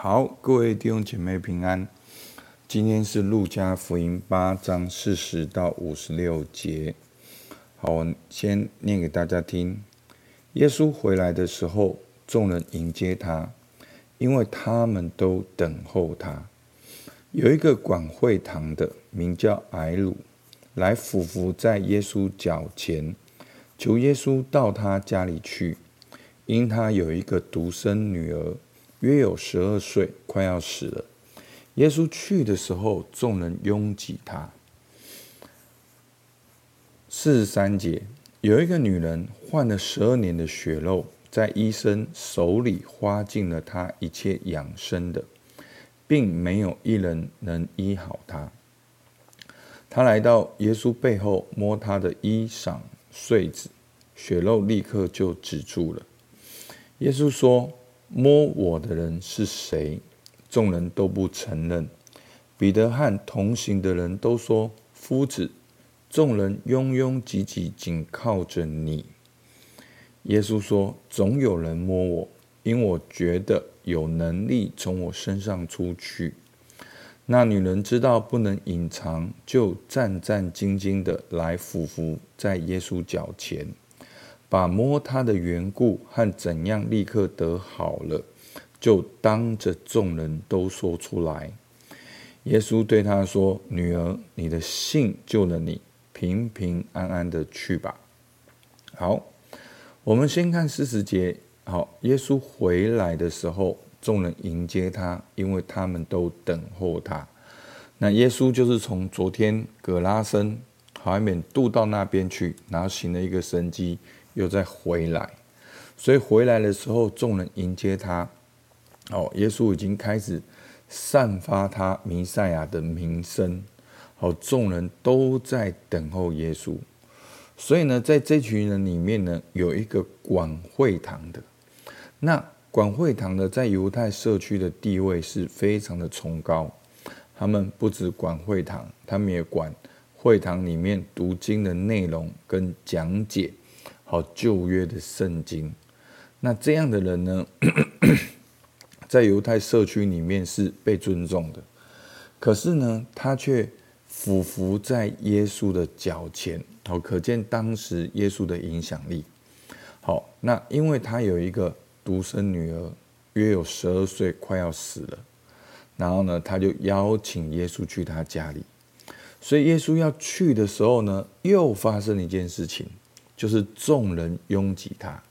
好，各位弟兄姐妹平安。今天是路加福音八章四十到五十六节。好，我先念给大家听。耶稣回来的时候，众人迎接他，因为他们都等候他。有一个管会堂的，名叫睚鲁，来俯伏在耶稣脚前，求耶稣到他家里去，因他有一个独生女儿。约有十二岁，快要死了。耶稣去的时候，众人拥挤他。四十三节，有一个女人患了十二年的血漏，在医生手里花尽了她一切养生的，并没有一人能医好她。她来到耶稣背后，摸他的衣裳穗子，血漏立刻就止住了。耶稣说。摸我的人是谁？众人都不承认。彼得和同行的人都说：“夫子，众人拥拥挤挤，紧靠着你。”耶稣说：“总有人摸我，因我觉得有能力从我身上出去。”那女人知道不能隐藏，就战战兢兢的来俯伏在耶稣脚前。把摸他的缘故和怎样立刻得好了，就当着众人都说出来。耶稣对他说：“女儿，你的信救了你，平平安安的去吧。”好，我们先看四十节。好，耶稣回来的时候，众人迎接他，因为他们都等候他。那耶稣就是从昨天葛拉森还没渡到那边去，然后行了一个神迹。又再回来，所以回来的时候，众人迎接他。哦，耶稣已经开始散发他弥赛亚的名声。好，众人都在等候耶稣。所以呢，在这群人里面呢，有一个管会堂的。那管会堂的在犹太社区的地位是非常的崇高。他们不只管会堂，他们也管会堂里面读经的内容跟讲解。好，旧约的圣经，那这样的人呢，在犹太社区里面是被尊重的。可是呢，他却俯伏在耶稣的脚前。好，可见当时耶稣的影响力。好，那因为他有一个独生女儿，约有十二岁，快要死了。然后呢，他就邀请耶稣去他家里。所以耶稣要去的时候呢，又发生了一件事情。就是众人拥挤他，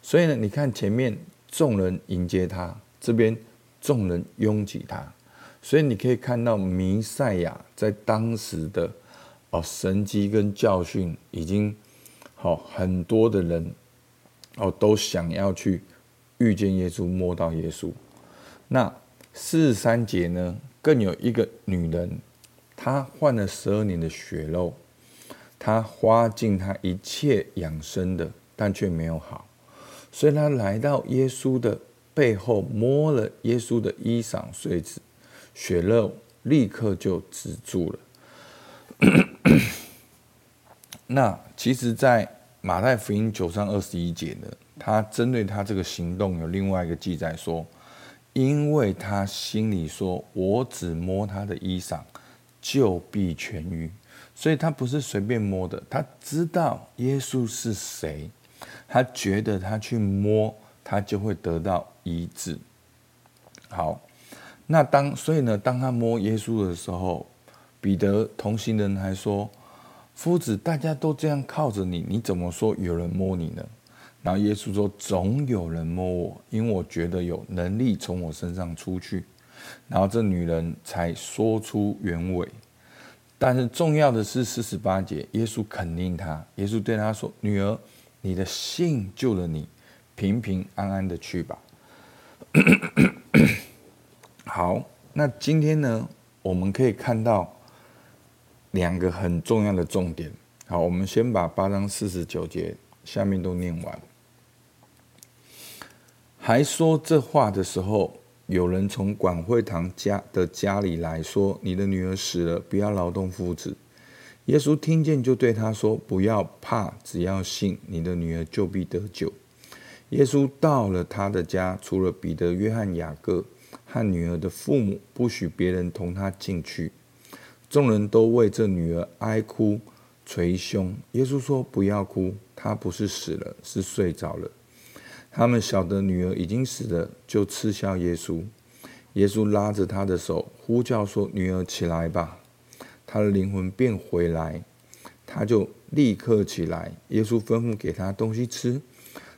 所以呢，你看前面众人迎接他，这边众人拥挤他，所以你可以看到弥赛亚在当时的哦神迹跟教训，已经好很多的人哦都想要去遇见耶稣，摸到耶稣。那四十三节呢，更有一个女人，她患了十二年的血漏。他花尽他一切养生的，但却没有好，所以他来到耶稣的背后，摸了耶稣的衣裳繸子，血肉立刻就止住了。那其实，在马太福音九章二十一节呢，他针对他这个行动有另外一个记载说，因为他心里说，我只摸他的衣裳，就必痊愈。所以他不是随便摸的，他知道耶稣是谁，他觉得他去摸，他就会得到医治。好，那当所以呢，当他摸耶稣的时候，彼得同行人还说：“夫子，大家都这样靠着你，你怎么说有人摸你呢？”然后耶稣说：“总有人摸我，因为我觉得有能力从我身上出去。”然后这女人才说出原委。但是重要的是四十八节，耶稣肯定他，耶稣对他说：“女儿，你的信救了你，平平安安的去吧。”好，那今天呢，我们可以看到两个很重要的重点。好，我们先把八章四十九节下面都念完。还说这话的时候。有人从管会堂家的家里来说：“你的女儿死了，不要劳动夫子。”耶稣听见，就对他说：“不要怕，只要信，你的女儿就必得救。”耶稣到了他的家，除了彼得、约翰、雅各，和女儿的父母不许别人同他进去。众人都为这女儿哀哭捶胸。耶稣说：“不要哭，她不是死了，是睡着了。”他们晓得女儿已经死了，就嗤笑耶稣。耶稣拉着她的手，呼叫说：“女儿起来吧。”她的灵魂便回来，她就立刻起来。耶稣吩咐给她东西吃。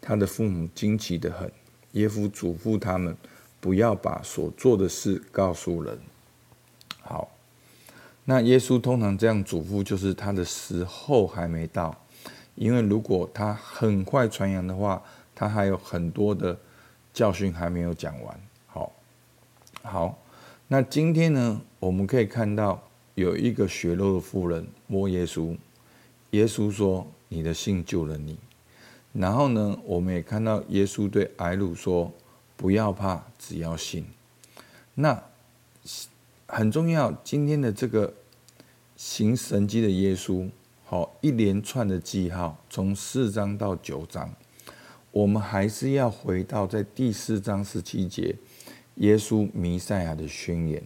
他的父母惊奇得很。耶稣嘱咐他们，不要把所做的事告诉人。好，那耶稣通常这样嘱咐，就是他的时候还没到，因为如果他很快传扬的话，他还有很多的教训还没有讲完。好，好那今天呢，我们可以看到有一个血肉的妇人摸耶稣，耶稣说：“你的信救了你。”然后呢，我们也看到耶稣对艾鲁说：“不要怕，只要信。”那很重要，今天的这个行神迹的耶稣，好，一连串的记号，从四章到九章，我们还是要回到在第四章十七节。耶稣弥赛亚的宣言。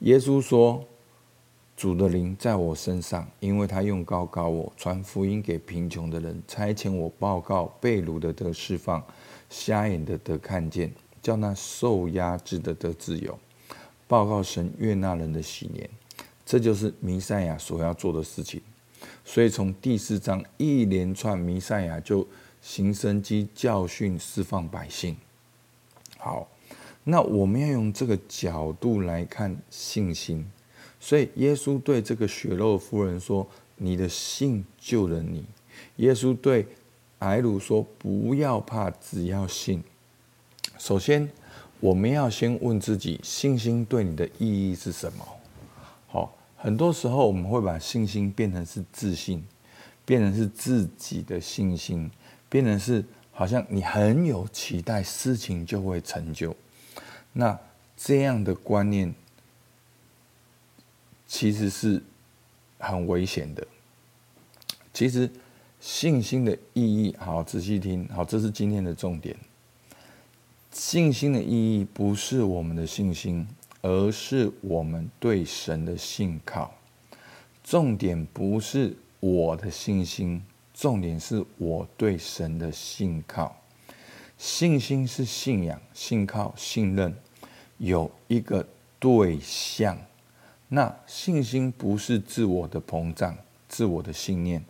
耶稣说：“主的灵在我身上，因为他用高高我，传福音给贫穷的人，差遣我报告被掳的得释放，瞎眼的得看见，叫那受压制的得自由，报告神悦纳人的喜年。”这就是弥赛亚所要做的事情。所以从第四章一连串，弥赛亚就行神迹、教训、释放百姓。好。那我们要用这个角度来看信心，所以耶稣对这个血肉夫人说：“你的信救了你。”耶稣对睚鲁说：“不要怕，只要信。”首先，我们要先问自己：信心对你的意义是什么？好，很多时候我们会把信心变成是自信，变成是自己的信心，变成是好像你很有期待，事情就会成就。那这样的观念其实是很危险的。其实信心的意义，好，仔细听，好，这是今天的重点。信心的意义不是我们的信心，而是我们对神的信靠。重点不是我的信心，重点是我对神的信靠。信心是信仰、信靠、信任，有一个对象。那信心不是自我的膨胀、自我的信念，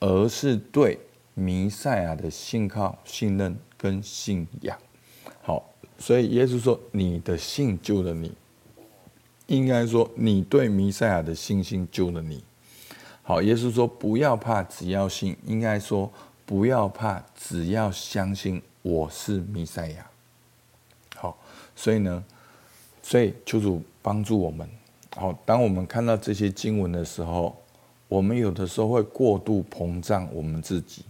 而是对弥赛亚的信靠、信任跟信仰。好，所以耶稣说：“你的信救了你。”应该说，你对弥赛亚的信心救了你。好，耶稣说：“不要怕，只要信。”应该说：“不要怕，只要相信。”我是弥赛亚，好，所以呢，所以求主帮助我们。好，当我们看到这些经文的时候，我们有的时候会过度膨胀我们自己，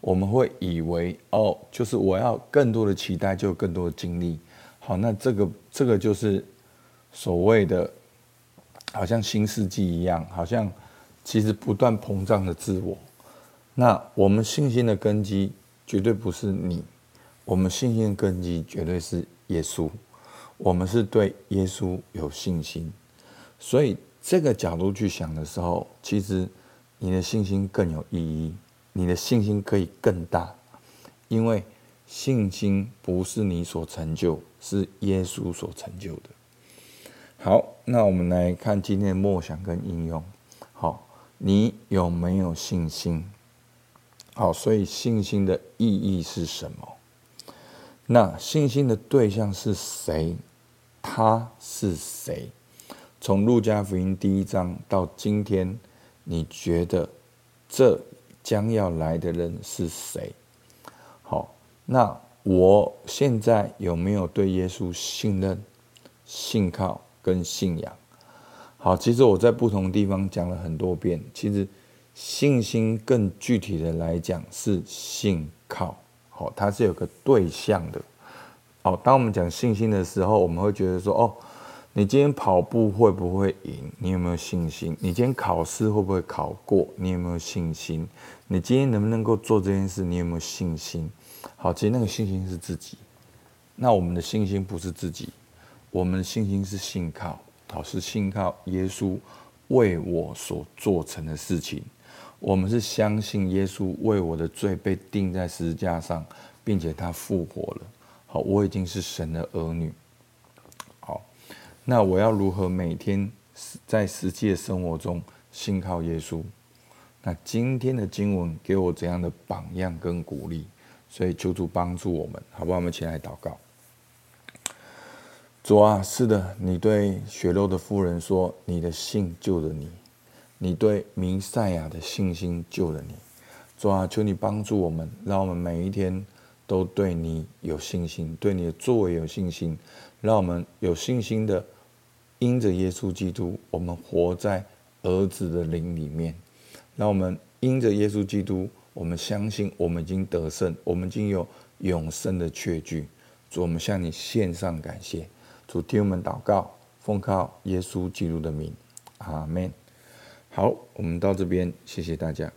我们会以为哦，就是我要更多的期待，就有更多的经历。好，那这个这个就是所谓的，好像新世纪一样，好像其实不断膨胀的自我。那我们信心的根基绝对不是你。我们信心的根基绝对是耶稣，我们是对耶稣有信心，所以这个角度去想的时候，其实你的信心更有意义，你的信心可以更大，因为信心不是你所成就，是耶稣所成就的。好，那我们来看今天的默想跟应用。好，你有没有信心？好，所以信心的意义是什么？那信心的对象是谁？他是谁？从路加福音第一章到今天，你觉得这将要来的人是谁？好，那我现在有没有对耶稣信任、信靠跟信仰？好，其实我在不同地方讲了很多遍。其实信心更具体的来讲是信靠。好，它是有个对象的。哦，当我们讲信心的时候，我们会觉得说：哦，你今天跑步会不会赢？你有没有信心？你今天考试会不会考过？你有没有信心？你今天能不能够做这件事？你有没有信心？好，其实那个信心是自己。那我们的信心不是自己，我们的信心是信靠，好，是信靠耶稣为我所做成的事情。我们是相信耶稣为我的罪被钉在十字架上，并且他复活了。好，我已经是神的儿女。好，那我要如何每天在实际的生活中信靠耶稣？那今天的经文给我怎样的榜样跟鼓励？所以求主帮助我们，好不好？我们起来祷告。主啊，是的，你对血肉的妇人说：“你的信救了你。”你对弥赛亚的信心救了你，主啊，求你帮助我们，让我们每一天都对你有信心，对你的作为有信心，让我们有信心的因着耶稣基督，我们活在儿子的灵里面。让我们因着耶稣基督，我们相信我们已经得胜，我们已经有永生的确据。主，我们向你献上感谢。主，听我们祷告，奉靠耶稣基督的名，阿门。好，我们到这边，谢谢大家。